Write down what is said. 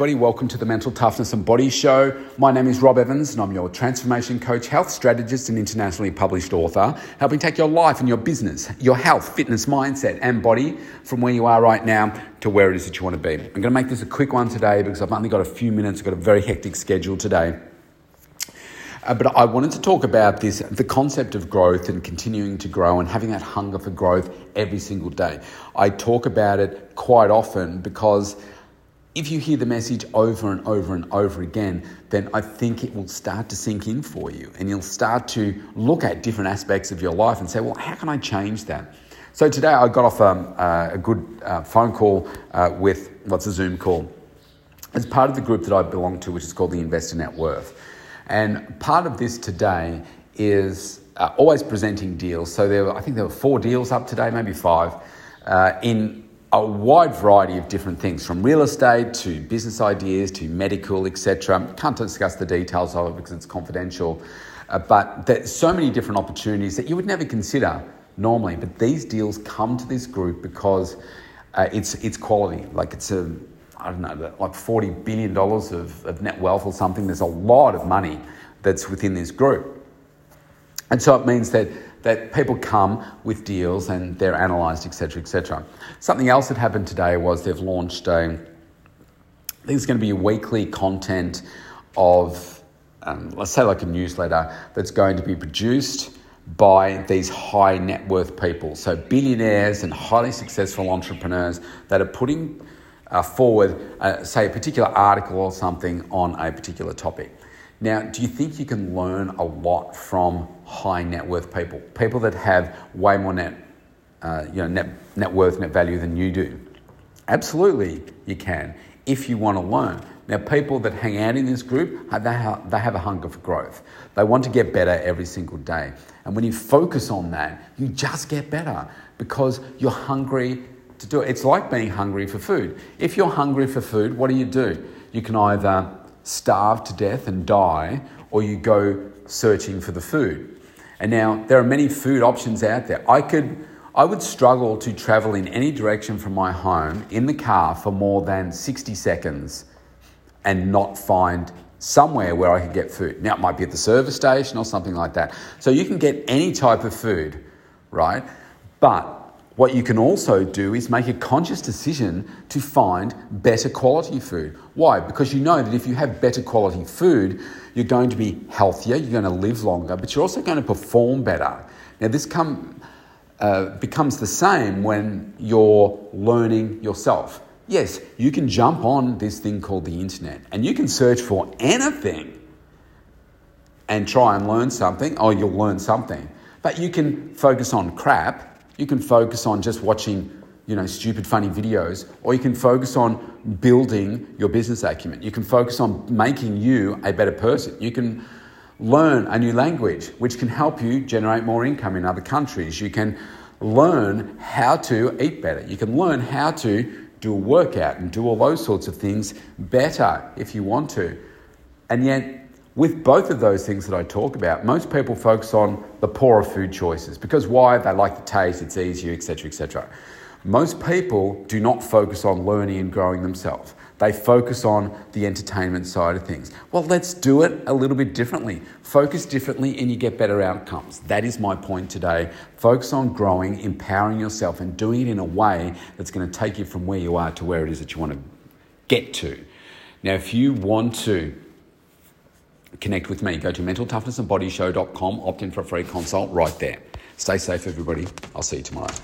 everybody. Welcome to the Mental Toughness and Body Show. My name is Rob Evans, and I'm your transformation coach, health strategist, and internationally published author, helping take your life and your business, your health, fitness, mindset, and body from where you are right now to where it is that you want to be. I'm going to make this a quick one today because I've only got a few minutes, I've got a very hectic schedule today. Uh, but I wanted to talk about this the concept of growth and continuing to grow and having that hunger for growth every single day. I talk about it quite often because if you hear the message over and over and over again, then I think it will start to sink in for you and you'll start to look at different aspects of your life and say, well, how can I change that? So today I got off um, uh, a good uh, phone call uh, with what's a Zoom call as part of the group that I belong to, which is called the Investor Net Worth. And part of this today is always presenting deals. So there were, I think there were four deals up today, maybe five, in a wide variety of different things from real estate to business ideas to medical, etc. Can't discuss the details of it because it's confidential. Uh, but there's so many different opportunities that you would never consider normally. But these deals come to this group because uh, it's it's quality. Like it's a I don't know like forty billion dollars of, of net wealth or something. There's a lot of money that's within this group, and so it means that that people come with deals and they're analysed, etc., etc. Something else that happened today was they've launched a, I think it's going to be a weekly content of, um, let's say, like a newsletter that's going to be produced by these high net worth people. So, billionaires and highly successful entrepreneurs that are putting uh, forward, uh, say, a particular article or something on a particular topic. Now, do you think you can learn a lot from high net worth people, people that have way more net, uh, you know, net, net worth, net value than you do? Absolutely, you can if you want to learn. Now, people that hang out in this group, they have, they have a hunger for growth. They want to get better every single day. And when you focus on that, you just get better because you're hungry to do it. It's like being hungry for food. If you're hungry for food, what do you do? You can either starve to death and die, or you go searching for the food. And now there are many food options out there. I could I would struggle to travel in any direction from my home in the car for more than 60 seconds and not find somewhere where I could get food. Now it might be at the service station or something like that. So you can get any type of food, right? But what you can also do is make a conscious decision to find better quality food. Why? Because you know that if you have better quality food, you're going to be healthier, you're going to live longer, but you're also going to perform better. Now, this come, uh, becomes the same when you're learning yourself. Yes, you can jump on this thing called the internet and you can search for anything and try and learn something, or you'll learn something. But you can focus on crap you can focus on just watching, you know, stupid, funny videos, or you can focus on building your business acumen. You can focus on making you a better person. You can learn a new language, which can help you generate more income in other countries. You can learn how to eat better. You can learn how to do a workout and do all those sorts of things better if you want to. And yet, with both of those things that I talk about, most people focus on the poorer food choices because why? They like the taste, it's easier, etc., etc. Most people do not focus on learning and growing themselves. They focus on the entertainment side of things. Well, let's do it a little bit differently. Focus differently and you get better outcomes. That is my point today. Focus on growing, empowering yourself, and doing it in a way that's going to take you from where you are to where it is that you want to get to. Now, if you want to connect with me. Go to mentaltoughnessandbodyshow.com, opt in for a free consult right there. Stay safe, everybody. I'll see you tomorrow.